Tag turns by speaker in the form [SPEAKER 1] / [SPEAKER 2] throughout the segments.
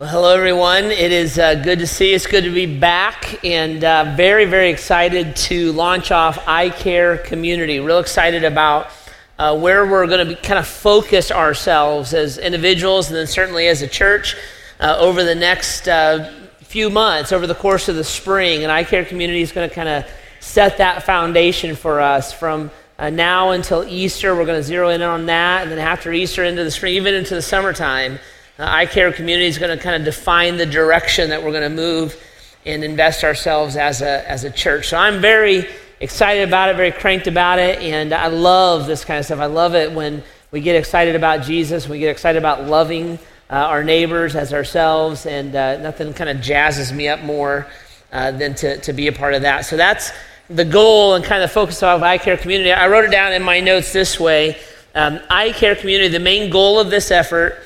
[SPEAKER 1] Well, hello, everyone. It is uh, good to see you. It's good to be back and uh, very, very excited to launch off iCare Community. Real excited about uh, where we're going to kind of focus ourselves as individuals and then certainly as a church uh, over the next uh, few months, over the course of the spring. And iCare Community is going to kind of set that foundation for us from uh, now until Easter. We're going to zero in on that. And then after Easter into the spring, even into the summertime. Uh, I Care Community is going to kind of define the direction that we're going to move and invest ourselves as a, as a church. So I'm very excited about it, very cranked about it, and I love this kind of stuff. I love it when we get excited about Jesus, we get excited about loving uh, our neighbors as ourselves, and uh, nothing kind of jazzes me up more uh, than to, to be a part of that. So that's the goal and kind of focus of I Care Community. I wrote it down in my notes this way um, I Care Community, the main goal of this effort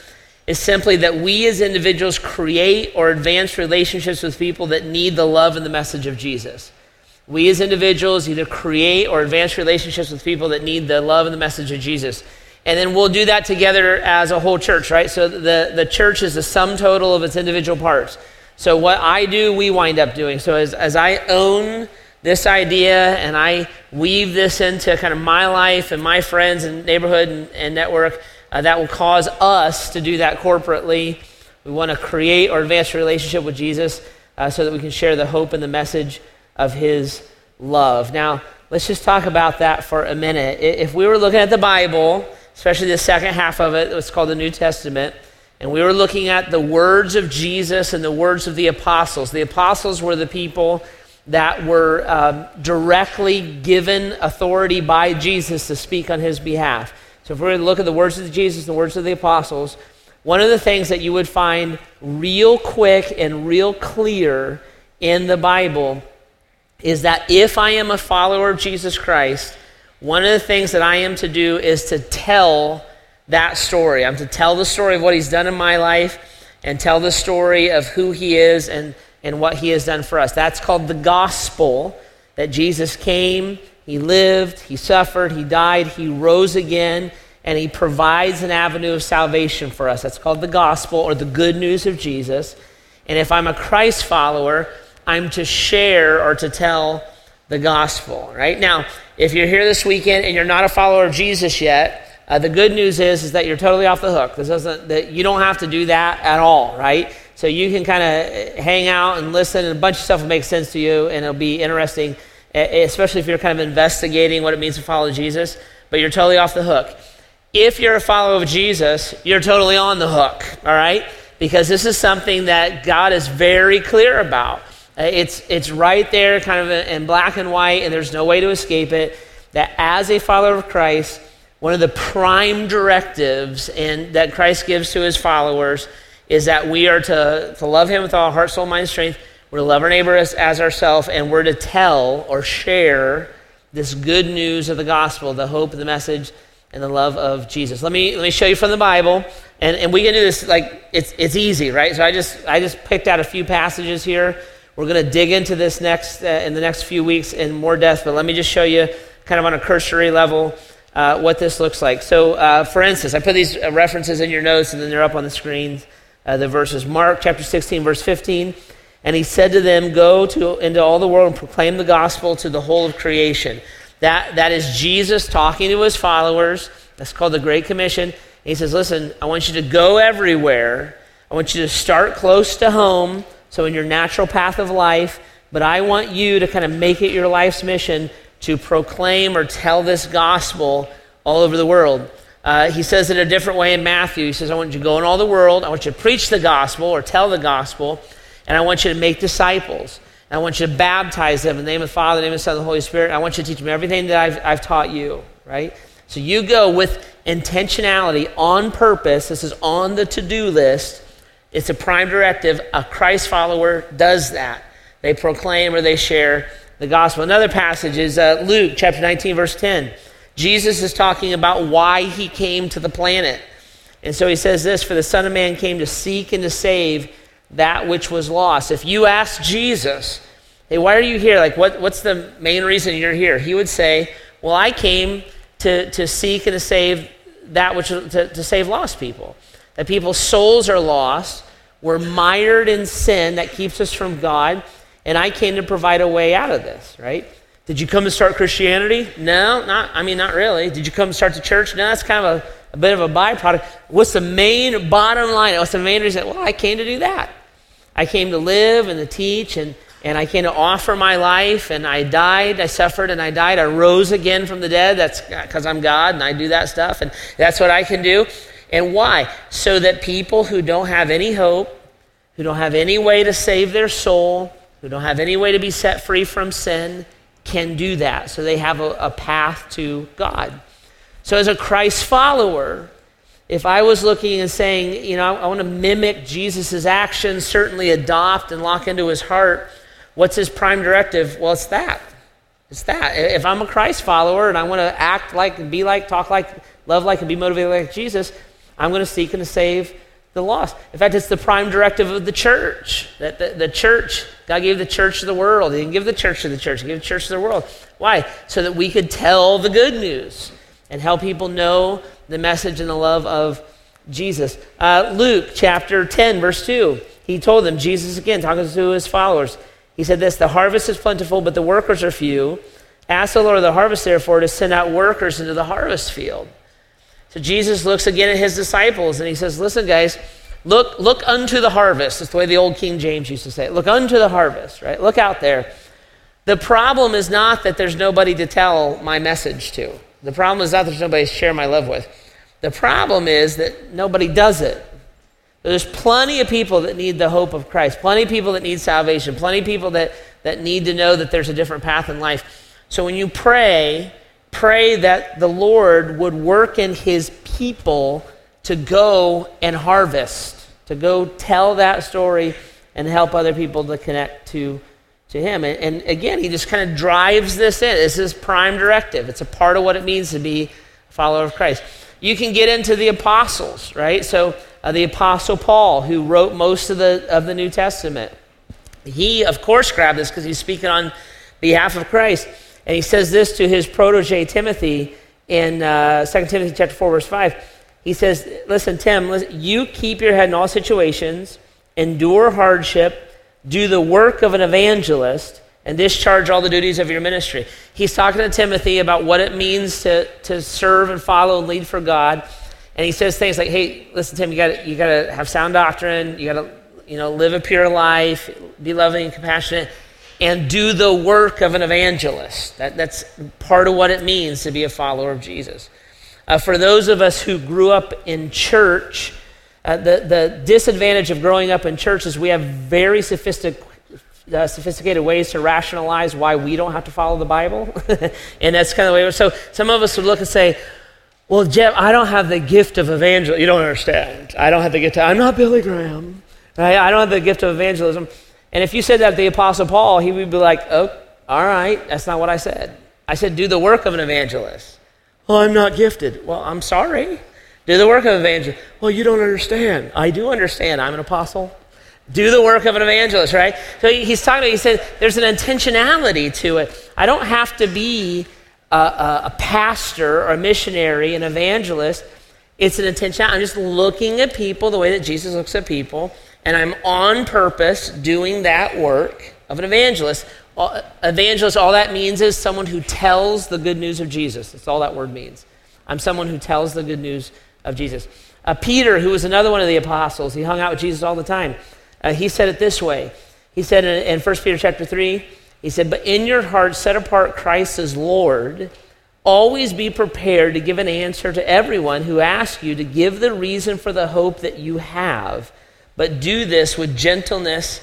[SPEAKER 1] is simply that we as individuals create or advance relationships with people that need the love and the message of Jesus. We as individuals either create or advance relationships with people that need the love and the message of Jesus. And then we'll do that together as a whole church, right? So the, the church is the sum total of its individual parts. So what I do, we wind up doing. So as, as I own this idea and I weave this into kind of my life and my friends and neighborhood and, and network, uh, that will cause us to do that corporately. We want to create or advance a relationship with Jesus uh, so that we can share the hope and the message of his love. Now, let's just talk about that for a minute. If we were looking at the Bible, especially the second half of it, it's called the New Testament, and we were looking at the words of Jesus and the words of the apostles, the apostles were the people that were um, directly given authority by Jesus to speak on his behalf. So if we're going to look at the words of Jesus, the words of the apostles, one of the things that you would find real quick and real clear in the Bible is that if I am a follower of Jesus Christ, one of the things that I am to do is to tell that story. I'm to tell the story of what he's done in my life and tell the story of who he is and, and what he has done for us. That's called the gospel that Jesus came he lived, he suffered, he died, he rose again, and he provides an avenue of salvation for us. That's called the gospel or the good news of Jesus. And if I'm a Christ follower, I'm to share or to tell the gospel, right? Now, if you're here this weekend and you're not a follower of Jesus yet, uh, the good news is, is that you're totally off the hook. This doesn't, that you don't have to do that at all, right? So you can kind of hang out and listen, and a bunch of stuff will make sense to you, and it'll be interesting especially if you're kind of investigating what it means to follow Jesus, but you're totally off the hook. If you're a follower of Jesus, you're totally on the hook, all right? Because this is something that God is very clear about. Uh, it's, it's right there, kind of in black and white, and there's no way to escape it. That as a follower of Christ, one of the prime directives and that Christ gives to his followers is that we are to, to love him with all heart, soul, mind, strength, we're to love our neighbor as, as ourselves, and we're to tell or share this good news of the gospel, the hope, the message, and the love of Jesus. Let me, let me show you from the Bible. And, and we can do this like it's, it's easy, right? So I just, I just picked out a few passages here. We're going to dig into this next uh, in the next few weeks in more depth, but let me just show you kind of on a cursory level uh, what this looks like. So, uh, for instance, I put these uh, references in your notes, and then they're up on the screen. Uh, the verses Mark chapter 16, verse 15. And he said to them, Go to, into all the world and proclaim the gospel to the whole of creation. That, that is Jesus talking to his followers. That's called the Great Commission. And he says, Listen, I want you to go everywhere. I want you to start close to home, so in your natural path of life. But I want you to kind of make it your life's mission to proclaim or tell this gospel all over the world. Uh, he says it a different way in Matthew. He says, I want you to go in all the world. I want you to preach the gospel or tell the gospel. And I want you to make disciples. And I want you to baptize them in the name of the Father, the name of the Son, the Holy Spirit. I want you to teach them everything that I've, I've taught you, right? So you go with intentionality, on purpose. This is on the to do list. It's a prime directive. A Christ follower does that. They proclaim or they share the gospel. Another passage is uh, Luke chapter 19, verse 10. Jesus is talking about why he came to the planet. And so he says this For the Son of Man came to seek and to save that which was lost. If you ask Jesus, hey, why are you here? Like, what, what's the main reason you're here? He would say, well, I came to, to seek and to save that which, to, to save lost people. That people's souls are lost We're mired in sin that keeps us from God, and I came to provide a way out of this, right? Did you come to start Christianity? No, not, I mean, not really. Did you come to start the church? No, that's kind of a, a bit of a byproduct. What's the main bottom line? What's the main reason? Well, I came to do that. I came to live and to teach, and, and I came to offer my life, and I died, I suffered, and I died. I rose again from the dead. That's because I'm God, and I do that stuff, and that's what I can do. And why? So that people who don't have any hope, who don't have any way to save their soul, who don't have any way to be set free from sin, can do that. So they have a, a path to God. So, as a Christ follower, if I was looking and saying, you know, I, I want to mimic Jesus' actions, certainly adopt and lock into his heart, what's his prime directive? Well, it's that. It's that. If I'm a Christ follower and I want to act like, be like, talk like, love like, and be motivated like Jesus, I'm going to seek and save the lost. In fact, it's the prime directive of the church. That the, the church, God gave the church to the world. He didn't give the church to the church, He gave the church to the world. Why? So that we could tell the good news and help people know the message and the love of Jesus. Uh, Luke chapter 10, verse 2. He told them, Jesus again, talking to his followers, he said this The harvest is plentiful, but the workers are few. Ask the Lord of the harvest, therefore, to send out workers into the harvest field. So Jesus looks again at his disciples and he says, Listen, guys, look, look unto the harvest. That's the way the old King James used to say it. Look unto the harvest, right? Look out there. The problem is not that there's nobody to tell my message to. The problem is not that there's nobody to share my love with. The problem is that nobody does it. There's plenty of people that need the hope of Christ, plenty of people that need salvation, plenty of people that, that need to know that there's a different path in life. So when you pray, pray that the Lord would work in his people to go and harvest, to go tell that story and help other people to connect to, to him. And, and again, he just kind of drives this in. This is prime directive. It's a part of what it means to be a follower of Christ. You can get into the apostles, right? So uh, the apostle Paul, who wrote most of the, of the New Testament, he, of course, grabbed this because he's speaking on behalf of Christ. And he says this to his protege Timothy in uh, 2 Timothy chapter 4, verse 5. He says, Listen, Tim, listen, you keep your head in all situations, endure hardship, do the work of an evangelist, and discharge all the duties of your ministry. He's talking to Timothy about what it means to, to serve and follow and lead for God. And he says things like, hey, listen, Tim, you got you to have sound doctrine, you got to you know, live a pure life, be loving and compassionate and do the work of an evangelist. That, that's part of what it means to be a follower of Jesus. Uh, for those of us who grew up in church, uh, the, the disadvantage of growing up in church is we have very uh, sophisticated ways to rationalize why we don't have to follow the Bible. and that's kind of the way. So some of us would look and say, well, Jeff, I don't have the gift of evangelism. You don't understand. I don't have the gift. Of, I'm not Billy Graham. Right? I don't have the gift of evangelism. And if you said that to the Apostle Paul, he would be like, oh, all right, that's not what I said. I said, do the work of an evangelist. Well, I'm not gifted. Well, I'm sorry. Do the work of an evangelist. Well, you don't understand. I do understand. I'm an apostle. Do the work of an evangelist, right? So he's talking, he said, there's an intentionality to it. I don't have to be a, a, a pastor or a missionary, an evangelist. It's an intention. I'm just looking at people the way that Jesus looks at people and I'm on purpose doing that work of an evangelist. Evangelist, all that means is someone who tells the good news of Jesus. That's all that word means. I'm someone who tells the good news of Jesus. Uh, Peter, who was another one of the apostles, he hung out with Jesus all the time. Uh, he said it this way. He said in, in 1 Peter chapter 3, he said, But in your heart set apart Christ as Lord. Always be prepared to give an answer to everyone who asks you to give the reason for the hope that you have but do this with gentleness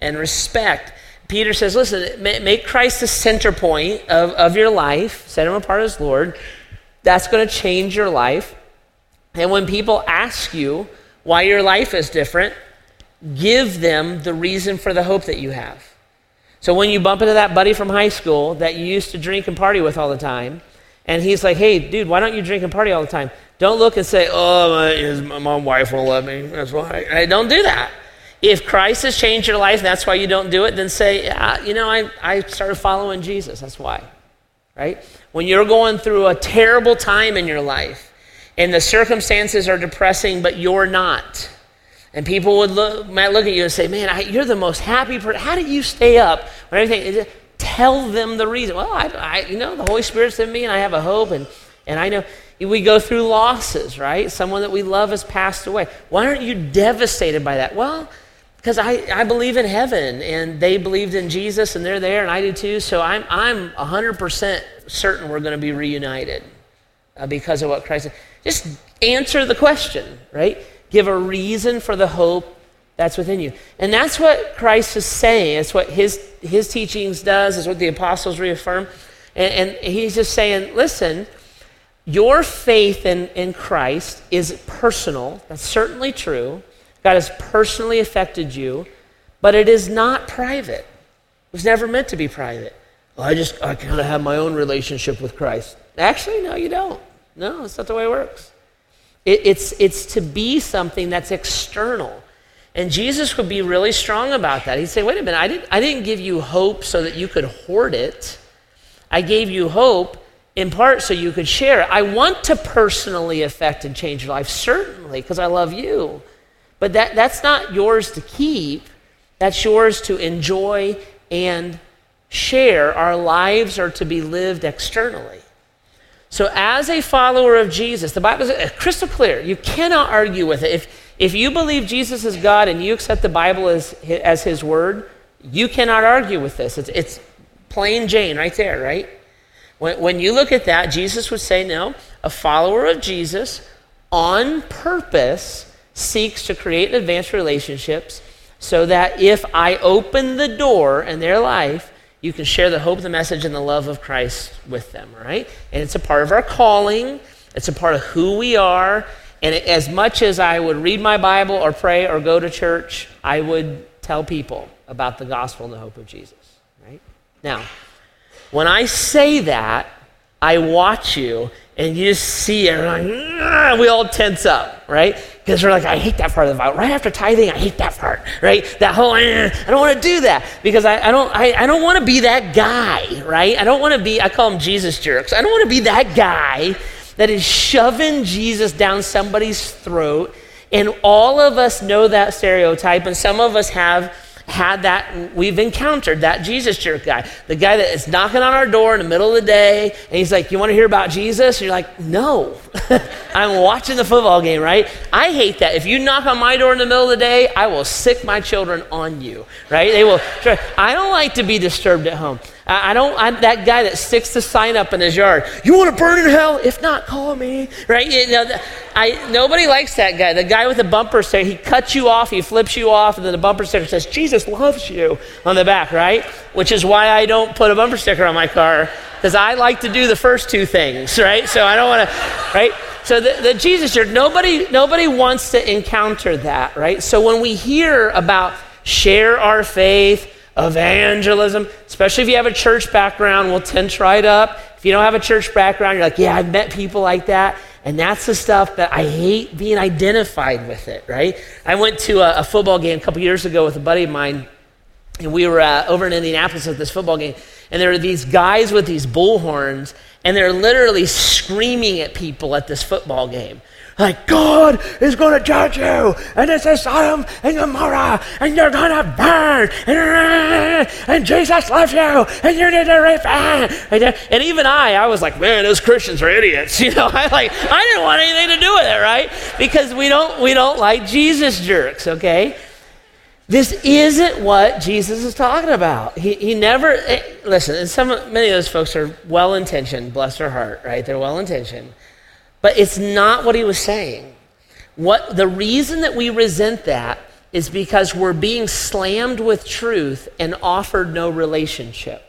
[SPEAKER 1] and respect. Peter says, listen, make Christ the center point of, of your life, set him apart as Lord. That's going to change your life. And when people ask you why your life is different, give them the reason for the hope that you have. So when you bump into that buddy from high school that you used to drink and party with all the time, and he's like, hey, dude, why don't you drink and party all the time? Don't look and say, oh, my, my wife won't let me. That's why. I, don't do that. If Christ has changed your life, and that's why you don't do it, then say, yeah, you know, I, I started following Jesus. That's why. Right? When you're going through a terrible time in your life and the circumstances are depressing, but you're not, And people would look, might look at you and say, Man, I, you're the most happy person. How do you stay up when everything? Tell them the reason. Well, I, I, you know, the Holy Spirit's in me and I have a hope. And, and I know we go through losses, right? Someone that we love has passed away. Why aren't you devastated by that? Well, because I, I believe in heaven and they believed in Jesus and they're there and I do too. So I'm, I'm 100% certain we're going to be reunited uh, because of what Christ. Just answer the question, right? Give a reason for the hope that's within you. And that's what Christ is saying. It's what his, his teachings does. It's what the apostles reaffirm. And, and he's just saying, listen, your faith in, in Christ is personal. That's certainly true. God has personally affected you, but it is not private. It was never meant to be private. Well, I just, I kind of have my own relationship with Christ. Actually, no, you don't. No, that's not the way it works. It, it's, it's to be something that's external. And Jesus would be really strong about that. He'd say, wait a minute, I didn't, I didn't give you hope so that you could hoard it. I gave you hope in part so you could share it. I want to personally affect and change your life, certainly, because I love you. But that, that's not yours to keep, that's yours to enjoy and share. Our lives are to be lived externally. So, as a follower of Jesus, the Bible is uh, crystal clear. You cannot argue with it. If, if you believe Jesus is God and you accept the Bible as, as His Word, you cannot argue with this. It's, it's plain Jane right there, right? When, when you look at that, Jesus would say, no, a follower of Jesus on purpose seeks to create and advance relationships so that if I open the door in their life, you can share the hope, the message, and the love of Christ with them, right? And it's a part of our calling, it's a part of who we are. And as much as I would read my Bible or pray or go to church, I would tell people about the gospel and the hope of Jesus, right? Now, when I say that, I watch you and you just see it, like, ah, we all tense up, right? Because we're like, I hate that part of the Bible. Right after tithing, I hate that part, right? That whole, eh, I don't want to do that because I, I don't, I, I don't want to be that guy, right? I don't want to be, I call them Jesus jerks. I don't want to be that guy that is shoving Jesus down somebody's throat. And all of us know that stereotype, and some of us have had that, we've encountered that Jesus jerk guy. The guy that is knocking on our door in the middle of the day and he's like, You want to hear about Jesus? And you're like, No. I'm watching the football game, right? I hate that. If you knock on my door in the middle of the day, I will sic my children on you, right? They will. I don't like to be disturbed at home. I, don't, I'm that guy that sticks the sign up in his yard. You want to burn in hell? If not, call me. Right? You know, I, nobody likes that guy. The guy with the bumper sticker, he cuts you off, he flips you off, and then the bumper sticker says, Jesus loves you on the back, right? Which is why I don't put a bumper sticker on my car, because I like to do the first two things, right? So I don't want to, right? So the, the Jesus jerks, nobody, nobody wants to encounter that, right? So when we hear about share our faith, evangelism, especially if you have a church background, we'll tense right up. If you don't have a church background, you're like, yeah, I've met people like that. And that's the stuff that I hate being identified with it, right? I went to a, a football game a couple years ago with a buddy of mine, and we were uh, over in Indianapolis at this football game, and there were these guys with these bullhorns, and they're literally screaming at people at this football game. Like, God is going to judge you, and this is Sodom and Gomorrah, and you're going to burn, and, and Jesus loves you, and you need to repent. And even I, I was like, man, those Christians are idiots. You know, I like, I didn't want anything to do with it, right? Because we don't, we don't like Jesus jerks, okay? This isn't what Jesus is talking about. He, he never, eh, listen, and some, many of those folks are well intentioned, bless their heart, right? They're well intentioned. But it's not what he was saying. What, the reason that we resent that is because we're being slammed with truth and offered no relationship.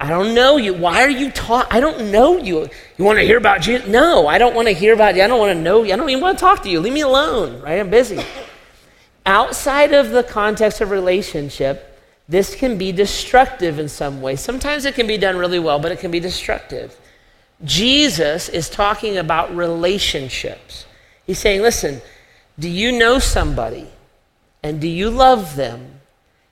[SPEAKER 1] I don't know you. Why are you talking? I don't know you. You want to hear about Jesus? No, I don't want to hear about you. I don't want to know you. I don't even want to talk to you. Leave me alone, right? I'm busy. Outside of the context of relationship, this can be destructive in some way. Sometimes it can be done really well, but it can be destructive. Jesus is talking about relationships. He's saying, listen, do you know somebody and do you love them?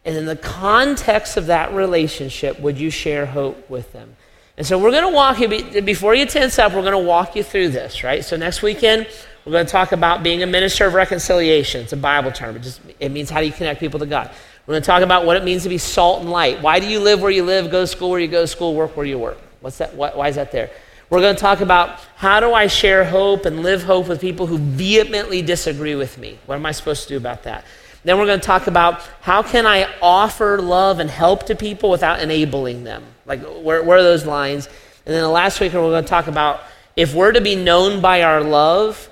[SPEAKER 1] And in the context of that relationship, would you share hope with them? And so we're going to walk you, before you tense up, we're going to walk you through this, right? So next weekend, We're going to talk about being a minister of reconciliation. It's a Bible term. It just it means how do you connect people to God. We're going to talk about what it means to be salt and light. Why do you live where you live, go to school where you go to school, work where you work? What's that? why is that there? We're going to talk about how do I share hope and live hope with people who vehemently disagree with me? What am I supposed to do about that? Then we're going to talk about how can I offer love and help to people without enabling them? Like, where, where are those lines? And then the last week, we're going to talk about if we're to be known by our love,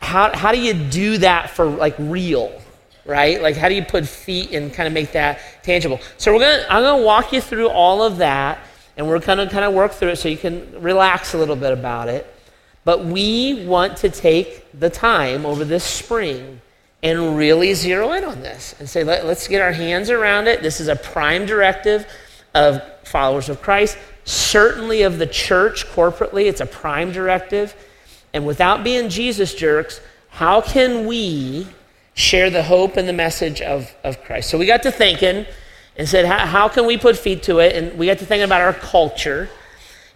[SPEAKER 1] how, how do you do that for like real? right? Like, how do you put feet and kind of make that tangible? So we're gonna, I'm gonna walk you through all of that, and we're gonna kind of work through it so you can relax a little bit about it. But we want to take the time over this spring and really zero in on this and say, Let, us get our hands around it. This is a prime directive of followers of Christ, certainly of the church corporately. It's a prime directive. And without being Jesus jerks, how can we share the hope and the message of, of Christ? So we got to thinking and said, how, can we put feet to it? And we got to thinking about our culture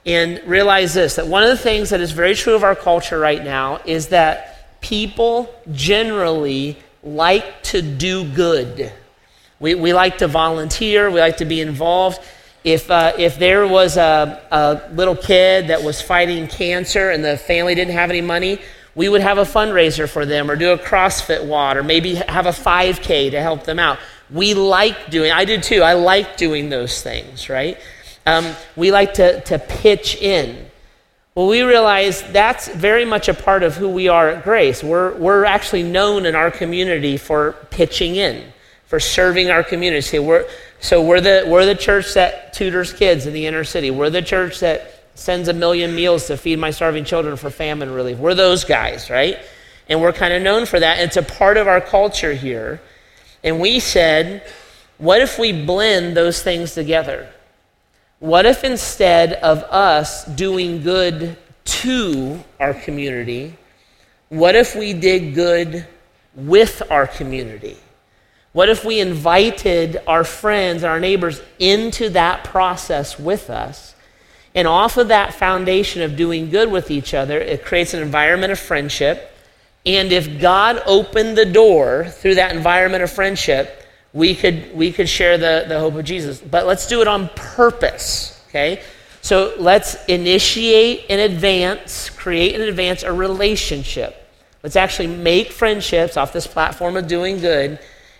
[SPEAKER 1] and realize this that one of the things that is very true of our culture right now is that people generally like to do good. We, we like to volunteer, we like to be involved. If, uh, if there was a, a little kid that was fighting cancer and the family didn't have any money, we would have a fundraiser for them or do a CrossFit WOD or maybe have a 5K to help them out. We like doing, I do too, I like doing those things, right? Um, we like to, to pitch in. Well, we realize that's very much a part of who we are at Grace. We're, we're actually known in our community for pitching in, for serving our community. So we're, so we're the, we're the church that tutors kids in the inner city. We're the church that sends a million meals to feed my starving children for famine relief. We're those guys, right? And we're kind of known for that. It's a part of our culture here. And we said, what if we blend those things together? What if instead of us doing good to our community, what if we did good with our community? What if we invited our friends, our neighbors into that process with us? And off of that foundation of doing good with each other, it creates an environment of friendship. And if God opened the door through that environment of friendship, we could, we could share the, the hope of Jesus. But let's do it on purpose, okay? So let's initiate in advance, create in advance a relationship. Let's actually make friendships off this platform of doing good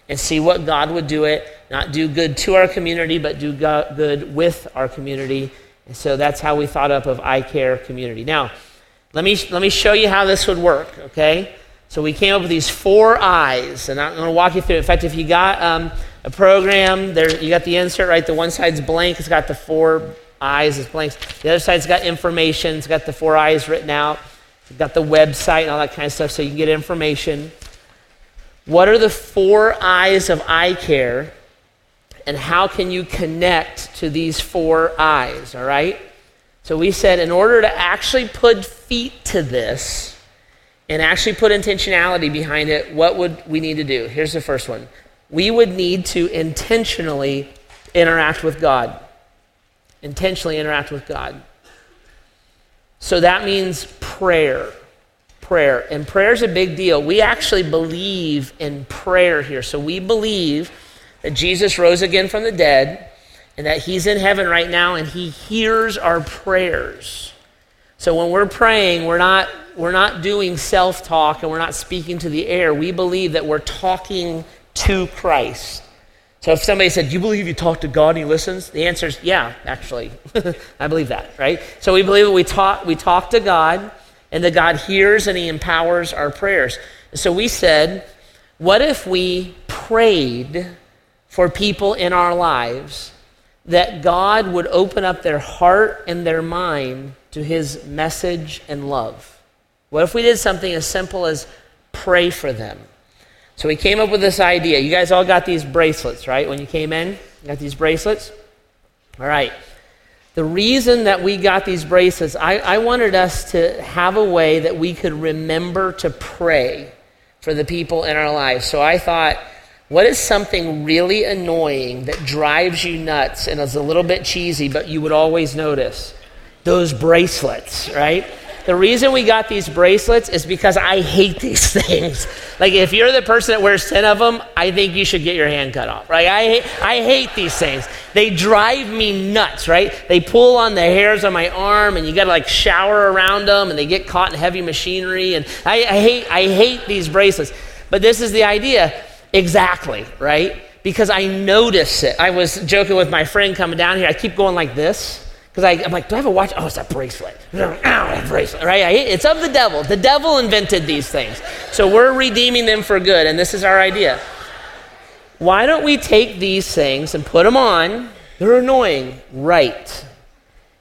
[SPEAKER 1] and see what God would do it. Not do good to our community, but do good with our community. And so that's how we thought up of I Care community. Now, let me, let me show you how this would work, okay? So we came up with these four eyes, and I'm going to walk you through. In fact, if you got um, a program, there you got the insert right. The one side's blank; it's got the four eyes, it's blanks. The other side's got information; it's got the four eyes written out. It's got the website and all that kind of stuff, so you can get information. What are the four eyes of I Care, and how can you connect to these four eyes? All right. So we said, in order to actually put feet to this and actually put intentionality behind it, what would we need to do? Here's the first one we would need to intentionally interact with God. Intentionally interact with God. So that means prayer. Prayer. And prayer is a big deal. We actually believe in prayer here. So we believe that Jesus rose again from the dead and that he's in heaven right now and he hears our prayers. So when we're praying, we're not we're not doing self talk and we're not speaking to the air. We believe that we're talking to Christ. So if somebody said, Do you believe you talk to God and he listens? The answer is yeah, actually. I believe that, right? So we believe that we talk, we talk to God and that God hears and he empowers our prayers. So we said, What if we prayed for people in our lives that God would open up their heart and their mind to his message and love? What if we did something as simple as pray for them? So we came up with this idea. You guys all got these bracelets, right? When you came in, you got these bracelets? All right. The reason that we got these bracelets, I, I wanted us to have a way that we could remember to pray for the people in our lives. So I thought, what is something really annoying that drives you nuts and is a little bit cheesy, but you would always notice? Those bracelets, right? the reason we got these bracelets is because I hate these things. like, if you're the person that wears 10 of them, I think you should get your hand cut off, right? I hate, I hate these things. They drive me nuts, right? They pull on the hairs on my arm, and you got to like shower around them, and they get caught in heavy machinery. And I, I, hate, I hate these bracelets. But this is the idea exactly, right? Because I notice it. I was joking with my friend coming down here. I keep going like this because I'm like, do I have a watch? Oh, it's a bracelet. Oh, a bracelet, right? It's of the devil. The devil invented these things. So we're redeeming them for good, and this is our idea. Why don't we take these things and put them on? They're annoying, right?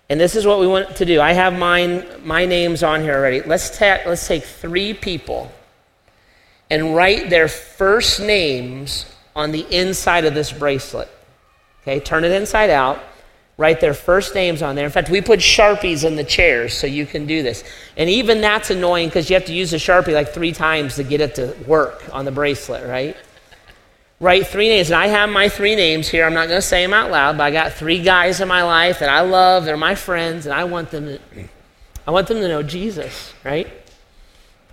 [SPEAKER 1] And this is what we want to do. I have mine, my names on here already. Let's, ta- let's take three people and write their first names on the inside of this bracelet. Okay, turn it inside out write their first names on there. In fact, we put Sharpies in the chairs so you can do this. And even that's annoying because you have to use a Sharpie like three times to get it to work on the bracelet, right? Write three names. And I have my three names here. I'm not going to say them out loud, but I got three guys in my life that I love. They're my friends, and I want them to, I want them to know Jesus, right?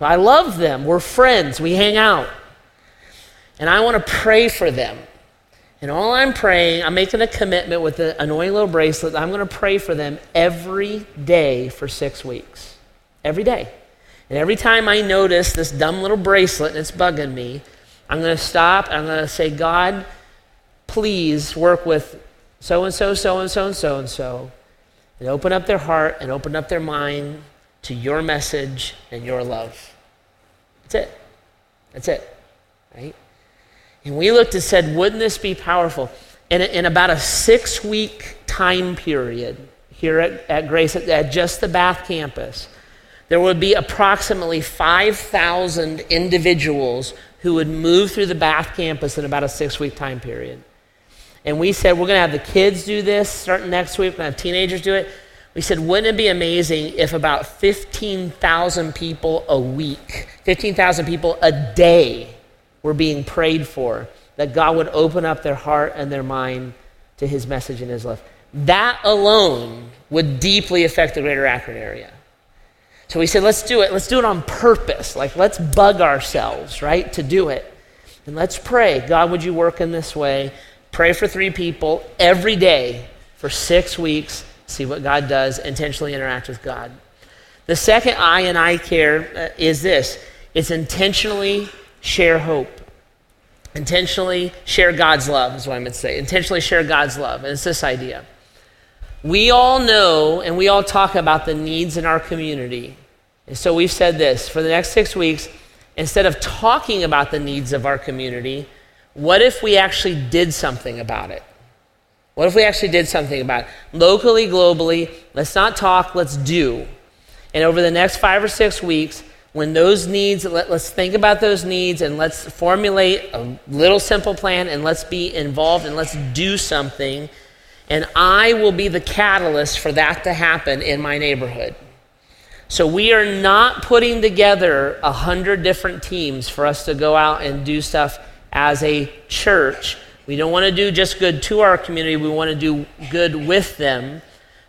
[SPEAKER 1] I love them. We're friends. We hang out. And I want to pray for them. And all I'm praying, I'm making a commitment with the annoying little bracelet. I'm going to pray for them every day for six weeks. Every day. And every time I notice this dumb little bracelet and it's bugging me, I'm going to stop. I'm going to say, God, please work with so and so, so and so, and so and so, and open up their heart and open up their mind to your message and your love. That's it. That's it. Right? And we looked and said, wouldn't this be powerful? And in about a six week time period here at, at Grace, at, at just the Bath campus, there would be approximately 5,000 individuals who would move through the Bath campus in about a six week time period. And we said, we're going to have the kids do this starting next week, we're going to have teenagers do it. We said, wouldn't it be amazing if about 15,000 people a week, 15,000 people a day were being prayed for, that God would open up their heart and their mind to his message and his love. That alone would deeply affect the greater Akron area. So we said, let's do it. Let's do it on purpose. Like, let's bug ourselves, right, to do it. And let's pray. God, would you work in this way? Pray for three people every day for six weeks. See what God does. Intentionally interact with God. The second I and I care uh, is this it's intentionally share hope. Intentionally share God's love, is what I'm going to say. Intentionally share God's love. And it's this idea. We all know and we all talk about the needs in our community. And so we've said this for the next six weeks, instead of talking about the needs of our community, what if we actually did something about it? What if we actually did something about it? Locally, globally, let's not talk, let's do. And over the next five or six weeks, when those needs, let, us think about those needs and let's formulate a little simple plan and let's be involved and let's do something. And I will be the catalyst for that to happen in my neighborhood. So we are not putting together a hundred different teams for us to go out and do stuff as a church. We don't want to do just good to our community, we want to do good with them.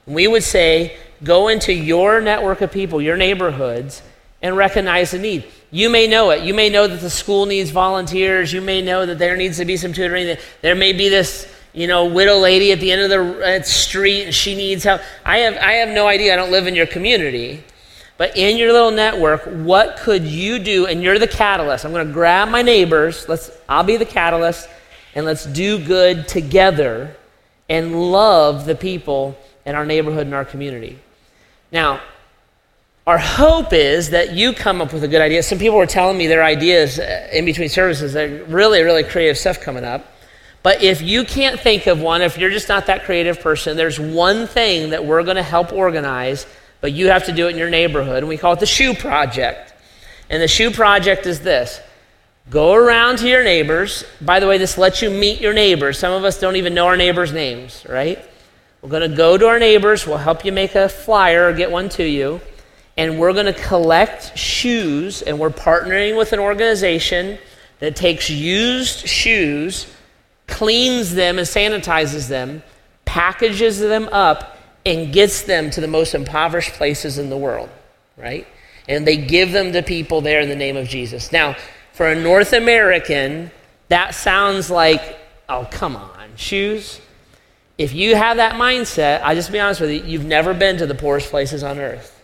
[SPEAKER 1] We would say, go into your network of people, your neighborhoods, and recognize the need. You may know it. You may know that the school needs volunteers. You may know that there needs to be some tutoring. There may be this, you know, widow lady at the end of the uh, street and she needs help. I have, I have no idea. I don't live in your community. But in your little network, what could you do? And you're the catalyst. I'm going to grab my neighbors. Let's, I'll be the catalyst, and let's do good together and love the people in our neighborhood and our community. Now, our hope is that you come up with a good idea. Some people were telling me their ideas uh, in between services. They're really, really creative stuff coming up. But if you can't think of one, if you're just not that creative person, there's one thing that we're going to help organize, but you have to do it in your neighborhood. And we call it the Shoe Project. And the Shoe Project is this go around to your neighbors. By the way, this lets you meet your neighbors. Some of us don't even know our neighbors' names, right? We're going to go to our neighbors. We'll help you make a flyer or get one to you and we're going to collect shoes, and we're partnering with an organization that takes used shoes, cleans them and sanitizes them, packages them up, and gets them to the most impoverished places in the world. right? And they give them to people there in the name of Jesus. Now, for a North American, that sounds like, oh, come on, shoes? If you have that mindset, I'll just be honest with you, you've never been to the poorest places on earth.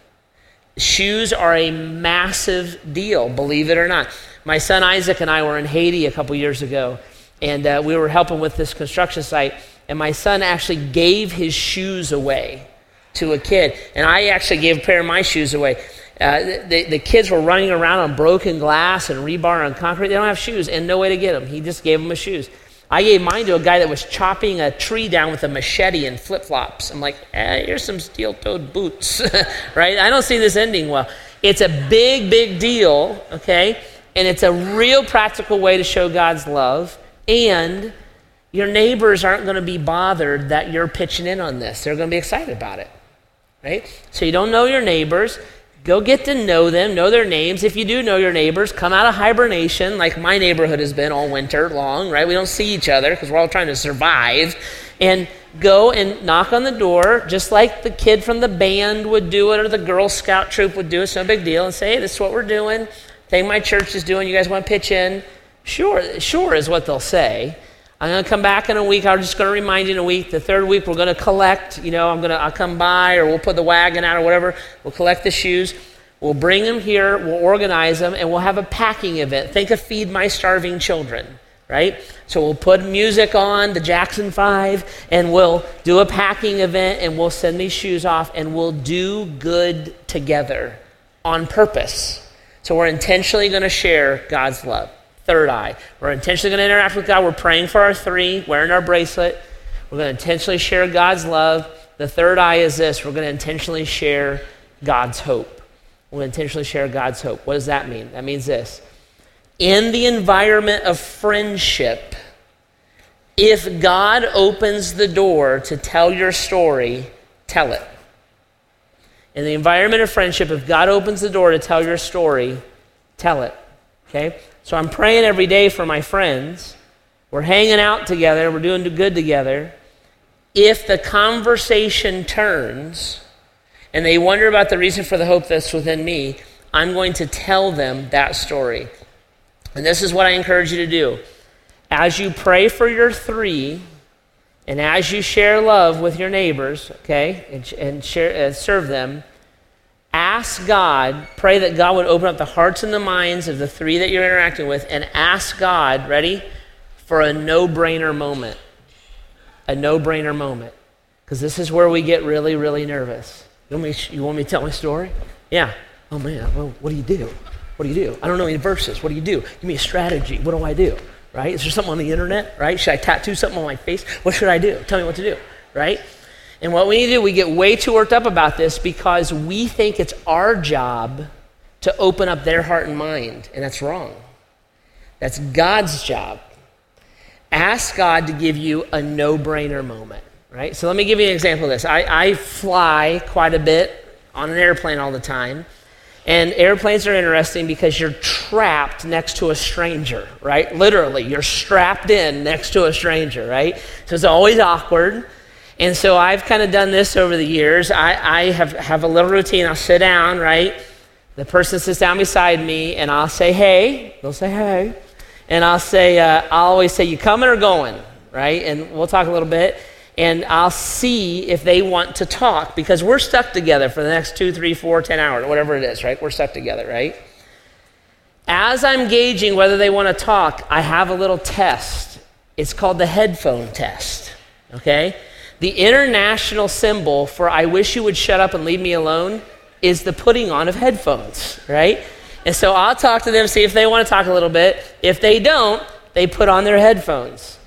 [SPEAKER 1] Shoes are a massive deal, believe it or not. My son Isaac and I were in Haiti a couple years ago, and uh, we were helping with this construction site, and my son actually gave his shoes away to a kid, and I actually gave a pair of my shoes away. Uh, the, the kids were running around on broken glass and rebar and concrete. They don't have shoes and no way to get them. He just gave them his shoes. I gave mine to a guy that was chopping a tree down with a machete and flip flops. I'm like, eh, here's some steel toed boots, right? I don't see this ending well. It's a big, big deal, okay? And it's a real practical way to show God's love. And your neighbors aren't going to be bothered that you're pitching in on this. They're going to be excited about it, right? So you don't know your neighbors. Go get to know them, know their names. If you do know your neighbors, come out of hibernation, like my neighborhood has been all winter long, right? We don't see each other because we're all trying to survive. And go and knock on the door, just like the kid from the band would do it or the Girl Scout troop would do it. It's no big deal. And say, hey, this is what we're doing. Thing my church is doing. You guys want to pitch in? Sure, sure is what they'll say. I'm going to come back in a week. I'm just going to remind you in a week. The third week, we're going to collect. You know, I'm going to, I'll come by or we'll put the wagon out or whatever. We'll collect the shoes. We'll bring them here. We'll organize them and we'll have a packing event. Think of Feed My Starving Children, right? So we'll put music on, the Jackson Five, and we'll do a packing event and we'll send these shoes off and we'll do good together on purpose. So we're intentionally going to share God's love third eye. We're intentionally going to interact with God. We're praying for our three, wearing our bracelet. We're going to intentionally share God's love. The third eye is this we're going to intentionally share God's hope. We're going to intentionally share God's hope. What does that mean? That means this. In the environment of friendship, if God opens the door to tell your story, tell it. In the environment of friendship, if God opens the door to tell your story, tell it. Okay? So I'm praying every day for my friends. We're hanging out together, we're doing good together. If the conversation turns and they wonder about the reason for the hope that's within me, I'm going to tell them that story. And this is what I encourage you to do. As you pray for your three, and as you share love with your neighbors, okay, and, and share, and serve them, ask God, pray that God would open up the hearts and the minds of the three that you're interacting with, and ask God, ready, for a no brainer moment. A no brainer moment. Because this is where we get really, really nervous. You want, me, you want me to tell my story? Yeah. Oh man, well, what do you do? What do you do? I don't know any verses. What do you do? Give me a strategy. What do I do? Right? Is there something on the internet? Right? Should I tattoo something on my face? What should I do? Tell me what to do. Right? And what we need to do, we get way too worked up about this because we think it's our job to open up their heart and mind, and that's wrong. That's God's job. Ask God to give you a no brainer moment, right? So let me give you an example of this. I, I fly quite a bit on an airplane all the time. And airplanes are interesting because you're trapped next to a stranger, right? Literally, you're strapped in next to a stranger, right? So it's always awkward. And so I've kind of done this over the years. I, I have, have a little routine. I'll sit down, right? The person sits down beside me, and I'll say, hey. They'll say, hey. And I'll say, uh, I'll always say, you coming or going, right? And we'll talk a little bit. And I'll see if they want to talk because we're stuck together for the next two, three, four, ten hours, whatever it is, right? We're stuck together, right? As I'm gauging whether they want to talk, I have a little test. It's called the headphone test, okay? The international symbol for I wish you would shut up and leave me alone is the putting on of headphones, right? And so I'll talk to them, see if they want to talk a little bit. If they don't, they put on their headphones.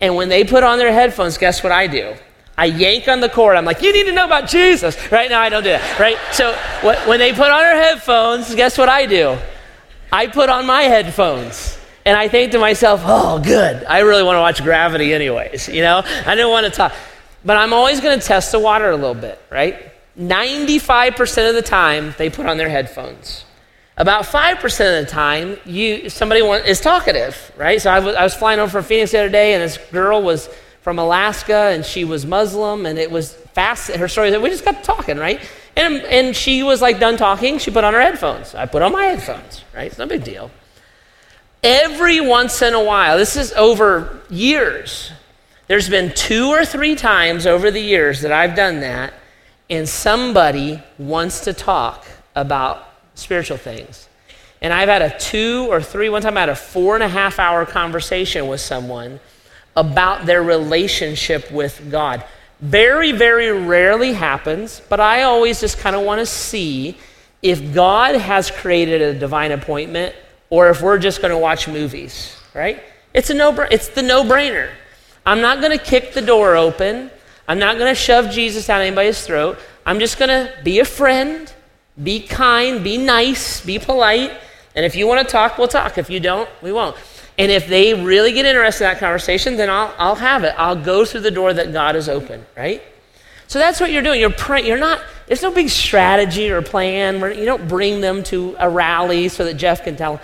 [SPEAKER 1] And when they put on their headphones, guess what I do? I yank on the cord. I'm like, you need to know about Jesus. Right now, I don't do that. Right? So when they put on their headphones, guess what I do? I put on my headphones. And I think to myself, oh, good. I really want to watch Gravity, anyways. You know, I didn't want to talk. But I'm always going to test the water a little bit, right? 95% of the time, they put on their headphones. About 5% of the time, you, somebody want, is talkative, right? So I was, I was flying over from Phoenix the other day, and this girl was from Alaska, and she was Muslim, and it was fast. Her story, we just got talking, right? And, and she was like done talking. She put on her headphones. I put on my headphones, right? It's no big deal. Every once in a while, this is over years, there's been two or three times over the years that I've done that, and somebody wants to talk about spiritual things. And I've had a two or three, one time I had a four and a half hour conversation with someone about their relationship with God. Very, very rarely happens, but I always just kind of want to see if God has created a divine appointment or if we're just going to watch movies, right? It's, a no, it's the no brainer. I'm not going to kick the door open. I'm not going to shove Jesus down anybody's throat. I'm just going to be a friend, be kind, be nice, be polite. And if you want to talk, we'll talk. If you don't, we won't. And if they really get interested in that conversation, then I'll, I'll have it. I'll go through the door that God has opened, right? So that's what you're doing. You're praying. You're not, there's no big strategy or plan. Where you don't bring them to a rally so that Jeff can tell.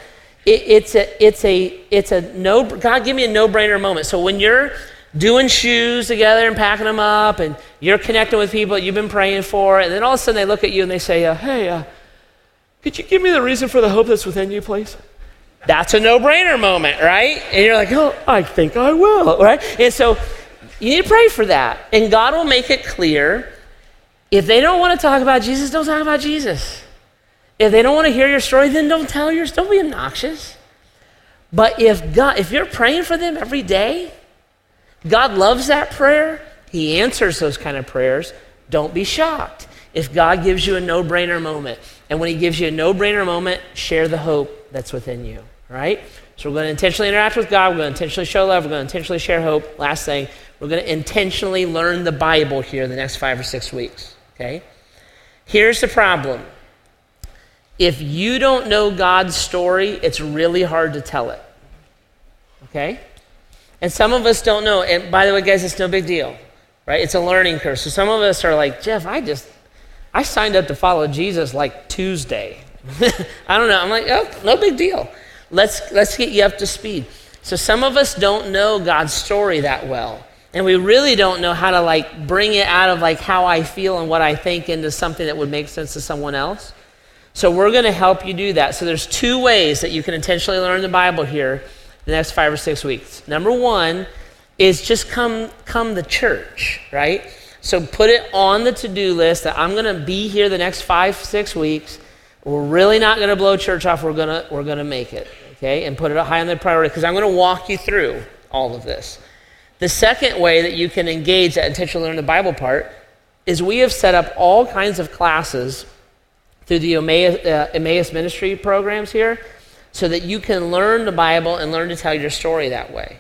[SPEAKER 1] It, it's a, it's a, it's a no, God give me a no-brainer moment. So when you're doing shoes together and packing them up and you're connecting with people that you've been praying for, and then all of a sudden they look at you and they say, uh, hey, uh, could you give me the reason for the hope that's within you, please? That's a no brainer moment, right? And you're like, oh, I think I will, right? And so you need to pray for that. And God will make it clear if they don't want to talk about Jesus, don't talk about Jesus. If they don't want to hear your story, then don't tell yours. Don't be obnoxious. But if God, if you're praying for them every day, God loves that prayer. He answers those kind of prayers. Don't be shocked if God gives you a no-brainer moment. And when he gives you a no-brainer moment, share the hope that's within you right? So we're going to intentionally interact with God. We're going to intentionally show love. We're going to intentionally share hope. Last thing, we're going to intentionally learn the Bible here in the next five or six weeks, okay? Here's the problem. If you don't know God's story, it's really hard to tell it, okay? And some of us don't know. And by the way, guys, it's no big deal, right? It's a learning curve. So some of us are like, Jeff, I just, I signed up to follow Jesus like Tuesday. I don't know. I'm like, oh, no big deal. Let's, let's get you up to speed. So some of us don't know God's story that well. And we really don't know how to like bring it out of like how I feel and what I think into something that would make sense to someone else. So we're going to help you do that. So there's two ways that you can intentionally learn the Bible here the next 5 or 6 weeks. Number 1 is just come come to church, right? So put it on the to-do list that I'm going to be here the next 5 6 weeks we're really not going to blow church off. We're going to we're going to make it, okay? And put it high on the priority because I'm going to walk you through all of this. The second way that you can engage that intentionally learn the Bible part is we have set up all kinds of classes through the Emmaus, uh, Emmaus ministry programs here so that you can learn the Bible and learn to tell your story that way,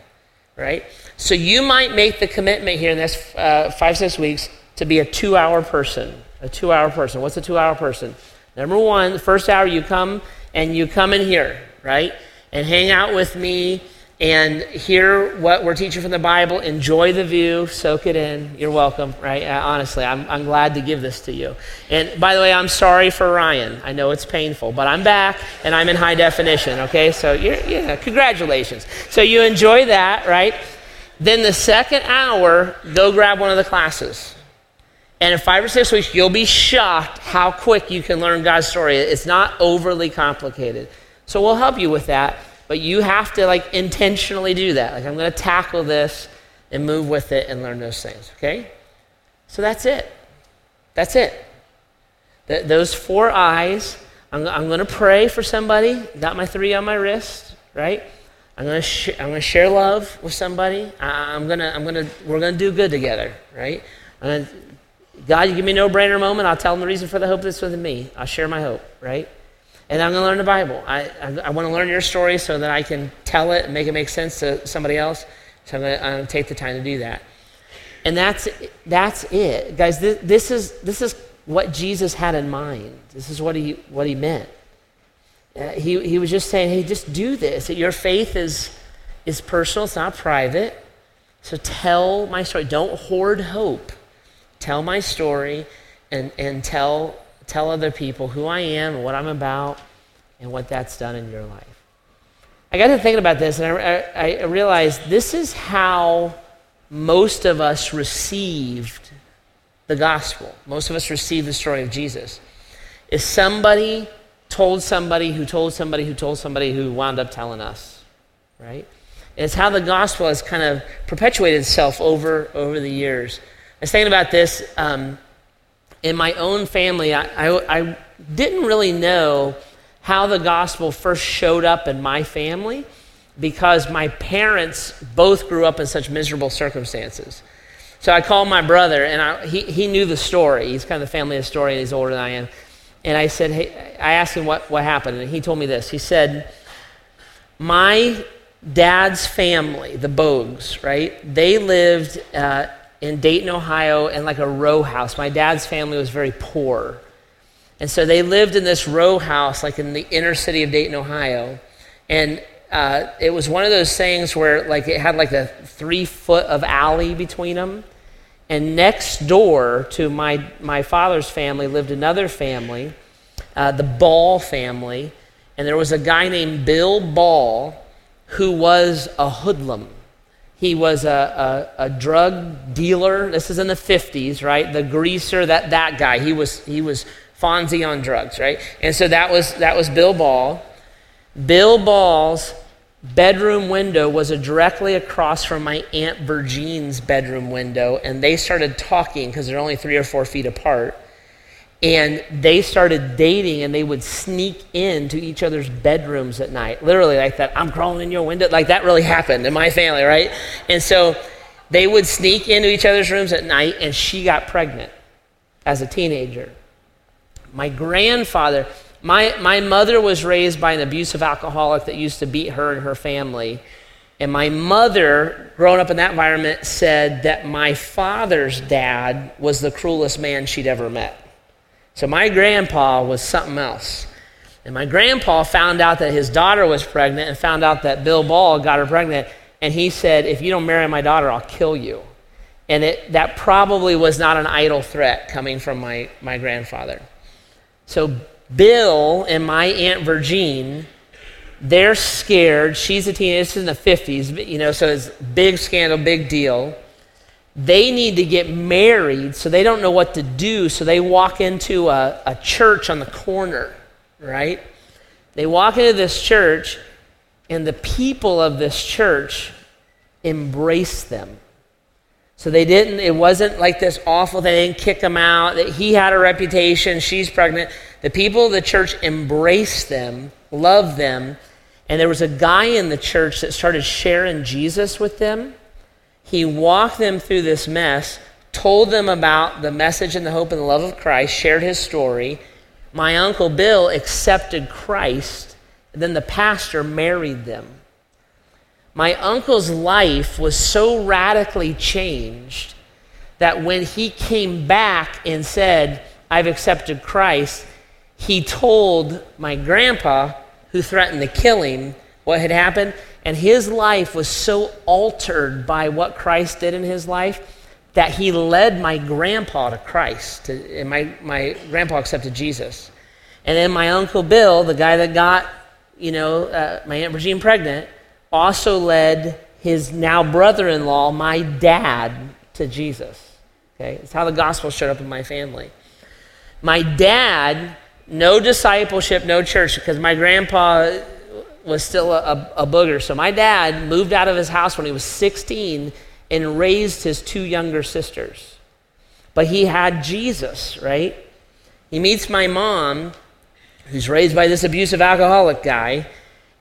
[SPEAKER 1] right? So you might make the commitment here in this uh, five, six weeks to be a two hour person. A two hour person. What's a two hour person? Number one, the first hour you come and you come in here, right? And hang out with me and hear what we're teaching from the Bible. Enjoy the view, soak it in. You're welcome, right? Uh, honestly, I'm, I'm glad to give this to you. And by the way, I'm sorry for Ryan. I know it's painful, but I'm back and I'm in high definition, okay? So, yeah, congratulations. So, you enjoy that, right? Then the second hour, go grab one of the classes. And in five or six weeks, you'll be shocked how quick you can learn God's story. It's not overly complicated. So we'll help you with that, but you have to like intentionally do that. Like I'm going to tackle this and move with it and learn those things, okay? So that's it. That's it. Th- those four eyes. I'm, I'm going to pray for somebody. Got my three on my wrist, right? I'm going to sh- I'm going to share love with somebody. I- I'm going to I'm going to we're going to do good together, right? I'm to God, you give me a no brainer moment, I'll tell them the reason for the hope that's within me. I'll share my hope, right? And I'm going to learn the Bible. I, I, I want to learn your story so that I can tell it and make it make sense to somebody else. So I'm going to, take the time to do that. And that's, that's it. Guys, this, this, is, this is what Jesus had in mind. This is what he, what he meant. Uh, he, he was just saying, hey, just do this. Your faith is, is personal, it's not private. So tell my story. Don't hoard hope tell my story and, and tell, tell other people who I am and what I'm about and what that's done in your life. I got to thinking about this, and I, I, I realized this is how most of us received the gospel. Most of us received the story of Jesus. Is somebody told somebody who told somebody who told somebody who wound up telling us, right? And it's how the gospel has kind of perpetuated itself over, over the years. I was thinking about this um, in my own family. I, I, I didn't really know how the gospel first showed up in my family because my parents both grew up in such miserable circumstances. So I called my brother, and I, he, he knew the story. He's kind of the family and he's older than I am. And I said, hey, I asked him what, what happened, and he told me this. He said, My dad's family, the Bogues, right? They lived uh, in Dayton, Ohio, in like a row house. My dad's family was very poor. And so they lived in this row house, like in the inner city of Dayton, Ohio. And uh, it was one of those things where like it had like a three foot of alley between them. And next door to my, my father's family lived another family, uh, the Ball family. And there was a guy named Bill Ball who was a hoodlum. He was a, a, a, drug dealer. This is in the 50s, right? The greaser, that, that guy. He was, he was Fonzie on drugs, right? And so that was, that was Bill Ball. Bill Ball's bedroom window was directly across from my Aunt Virgine's bedroom window, and they started talking because they're only three or four feet apart. And they started dating, and they would sneak into each other's bedrooms at night. Literally, like that, I'm crawling in your window. Like that really happened in my family, right? And so they would sneak into each other's rooms at night, and she got pregnant as a teenager. My grandfather, my, my mother was raised by an abusive alcoholic that used to beat her and her family. And my mother, growing up in that environment, said that my father's dad was the cruelest man she'd ever met. So my grandpa was something else. And my grandpa found out that his daughter was pregnant and found out that Bill Ball got her pregnant. And he said, If you don't marry my daughter, I'll kill you. And it, that probably was not an idle threat coming from my, my grandfather. So Bill and my Aunt Virgine, they're scared. She's a teenager. This is in the 50s, you know, so it's big scandal, big deal. They need to get married, so they don't know what to do. So they walk into a, a church on the corner, right? They walk into this church, and the people of this church embrace them. So they didn't, it wasn't like this awful, they didn't kick him out. That He had a reputation, she's pregnant. The people of the church embraced them, loved them, and there was a guy in the church that started sharing Jesus with them. He walked them through this mess, told them about the message and the hope and the love of Christ, shared his story. My uncle Bill accepted Christ, and then the pastor married them my uncle's life was so radically changed that when he came back and said, I've accepted Christ, he told my grandpa, who threatened to kill him, what had happened. And his life was so altered by what Christ did in his life that he led my grandpa to Christ. To, and my, my grandpa accepted Jesus. And then my uncle Bill, the guy that got, you know, uh, my Aunt Virginia pregnant, also led his now brother in law, my dad, to Jesus. Okay? It's how the gospel showed up in my family. My dad, no discipleship, no church, because my grandpa was still a, a, booger. So my dad moved out of his house when he was 16 and raised his two younger sisters. But he had Jesus, right? He meets my mom, who's raised by this abusive alcoholic guy,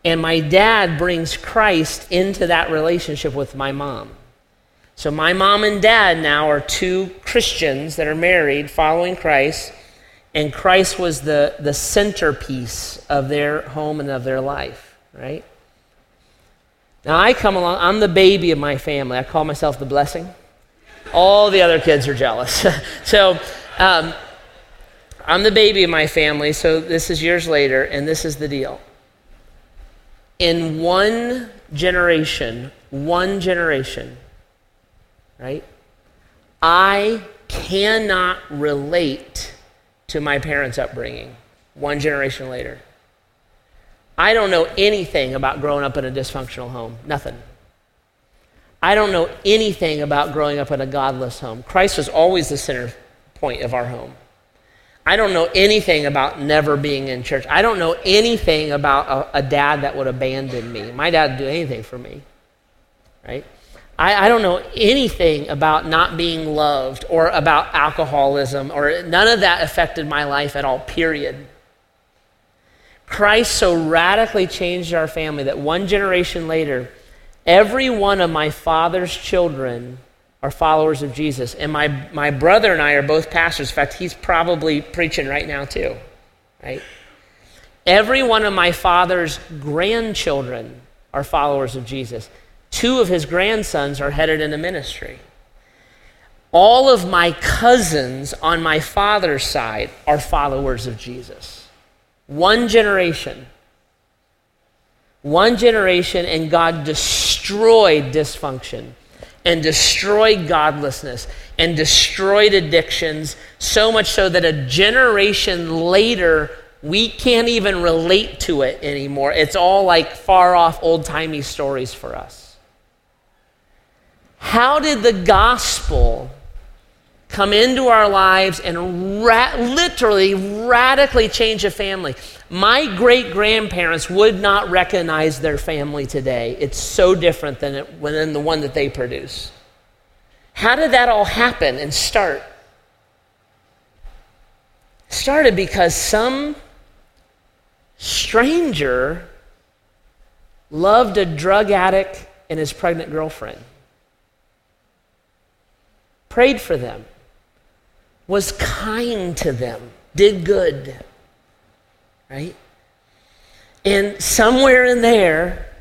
[SPEAKER 1] and my dad brings Christ into that relationship with my mom. So my mom and dad now are two Christians that are married, following Christ, and Christ was the, the centerpiece of their home and of their life, right? Now I come along, I'm the baby of my family. I call myself the blessing. All the other kids are jealous. so um, I'm the baby of my family, so this is years later, and this is the deal in one generation, one generation, right? I cannot relate to my parents' upbringing one generation later. I don't know anything about growing up in a dysfunctional home. Nothing. I don't know anything about growing up in a godless home. Christ was always the center point of our home. I don't know anything about never being in church. I don't know anything about a, a dad that would abandon me. My dad would do anything for me, right? I, I, don't know anything about not being loved or about alcoholism, or none of that affected my life at all, period. Christ so radically changed our family that one generation later, every one of my father's children are followers of Jesus. And my, my brother and I are both pastors. In fact, he's probably preaching right now, too, right? Every one of my father's grandchildren are followers of Jesus. Two of his grandsons are headed into ministry. All of my cousins on my father's side are followers of Jesus. One generation. One generation, and God destroyed dysfunction and destroyed godlessness and destroyed addictions, so much so that a generation later, we can't even relate to it anymore. It's all like far off old timey stories for us. How did the gospel come into our lives and ra- literally radically change a family? My great grandparents would not recognize their family today. It's so different than, it, than the one that they produce. How did that all happen and start? Started because some stranger loved a drug addict and his pregnant girlfriend prayed for them, was kind to them, did good. Right? And somewhere in there,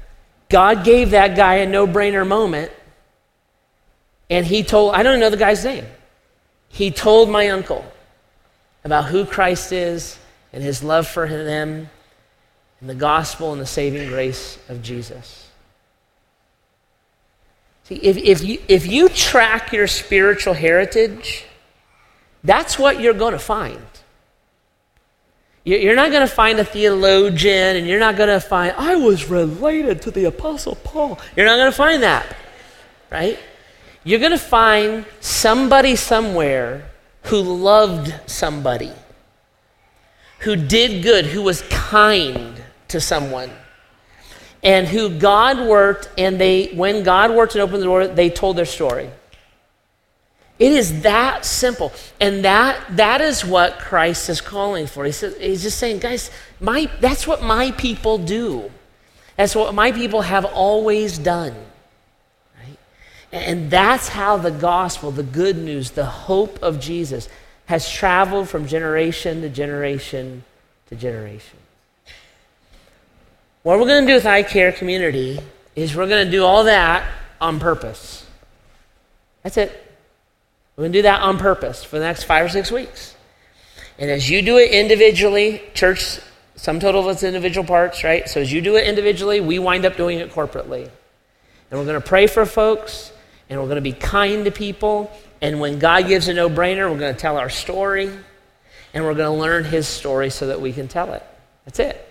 [SPEAKER 1] God gave that guy a no brainer moment. And he told, I don't know the guy's name. He told my uncle about who Christ is and his love for them and the gospel and the saving grace of Jesus. See, if, if, you, if you track your spiritual heritage, that's what you're going to find. You're not going to find a theologian and you're not going to find, I was related to the Apostle Paul. You're not going to find that, right? You're going to find somebody somewhere who loved somebody, who did good, who was kind to someone and who God worked, and they, when God worked and opened the door, they told their story. It is that simple. And that, that is what Christ is calling for. He says, he's just saying, guys, my, that's what my people do. That's what my people have always done. Right? And that's how the gospel, the good news, the hope of Jesus has traveled from generation to generation to generation. What we're going to do with I Care Community is we're going to do all that on purpose. That's it. We're going to do that on purpose for the next five or six weeks. And as you do it individually, church, sum total of its individual parts, right? So as you do it individually, we wind up doing it corporately. And we're going to pray for folks, and we're going to be kind to people. And when God gives a no brainer, we're going to tell our story, and we're going to learn His story so that we can tell it. That's it.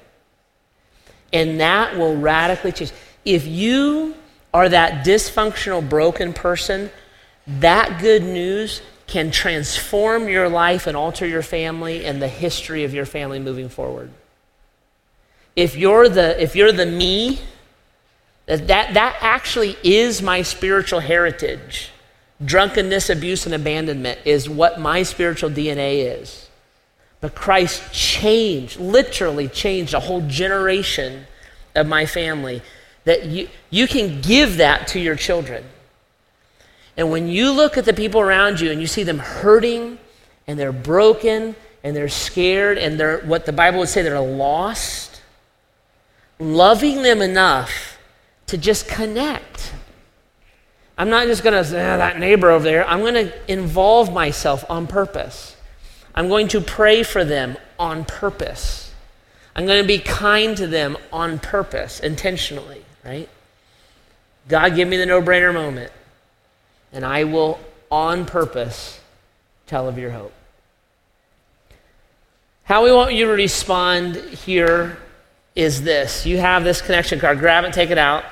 [SPEAKER 1] And that will radically change. If you are that dysfunctional, broken person, that good news can transform your life and alter your family and the history of your family moving forward. If you're the, if you're the me, that, that, that actually is my spiritual heritage. Drunkenness, abuse, and abandonment is what my spiritual DNA is. But Christ changed, literally changed a whole generation of my family. That you, you can give that to your children. And when you look at the people around you and you see them hurting and they're broken and they're scared and they're what the Bible would say they're lost, loving them enough to just connect. I'm not just going to say, oh, that neighbor over there. I'm going to involve myself on purpose. I'm going to pray for them on purpose. I'm going to be kind to them on purpose, intentionally, right? God, give me the no brainer moment, and I will, on purpose, tell of your hope. How we want you to respond here is this you have this connection card, grab it, take it out.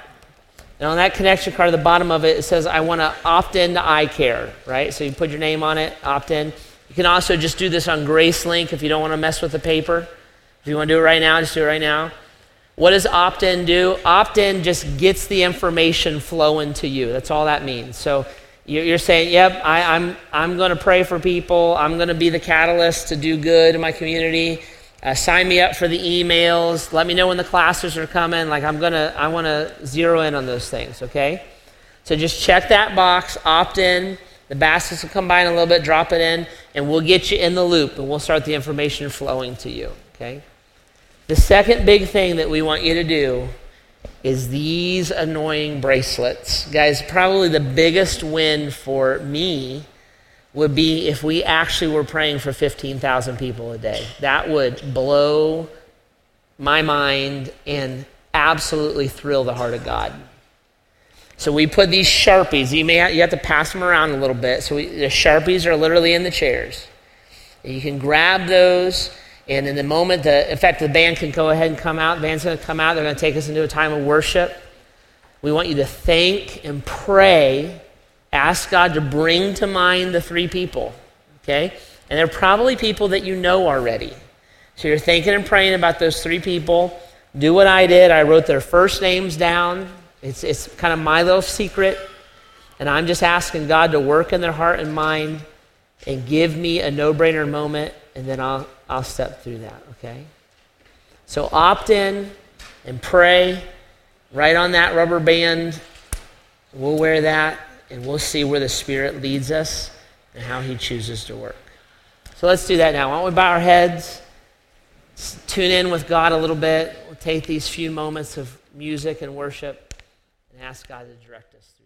[SPEAKER 1] And on that connection card, at the bottom of it, it says, I want to opt in to I Care, right? So you put your name on it, opt in. You can also just do this on Grace Link if you don't want to mess with the paper. If you want to do it right now, just do it right now. What does opt in do? Opt in just gets the information flowing to you. That's all that means. So you're saying, yep, I, am I'm, I'm going to pray for people. I'm going to be the catalyst to do good in my community. Uh, sign me up for the emails. Let me know when the classes are coming. Like I'm going to, I want to zero in on those things, okay? So just check that box, opt in. The baskets will come by in a little bit, drop it in, and we'll get you in the loop and we'll start the information flowing to you, okay? The second big thing that we want you to do is these annoying bracelets. Guys, probably the biggest win for me would be if we actually were praying for 15,000 people a day. That would blow my mind and absolutely thrill the heart of God. So we put these sharpies. You may have, you have to pass them around a little bit. So we, the sharpies are literally in the chairs. You can grab those and in the moment, the, in fact, the band can go ahead and come out. The band's going to come out. They're going to take us into a time of worship. We want you to thank and pray. Ask God to bring to mind the three people. Okay? And they're probably people that you know already. So you're thinking and praying about those three people. Do what I did. I wrote their first names down. It's, it's kind of my little secret. And I'm just asking God to work in their heart and mind and give me a no brainer moment, and then I'll, I'll step through that, okay? So opt in and pray. Right on that rubber band. We'll wear that, and we'll see where the Spirit leads us and how He chooses to work. So let's do that now. Why don't we bow our heads, tune in with God a little bit. We'll take these few moments of music and worship and ask God to direct us through.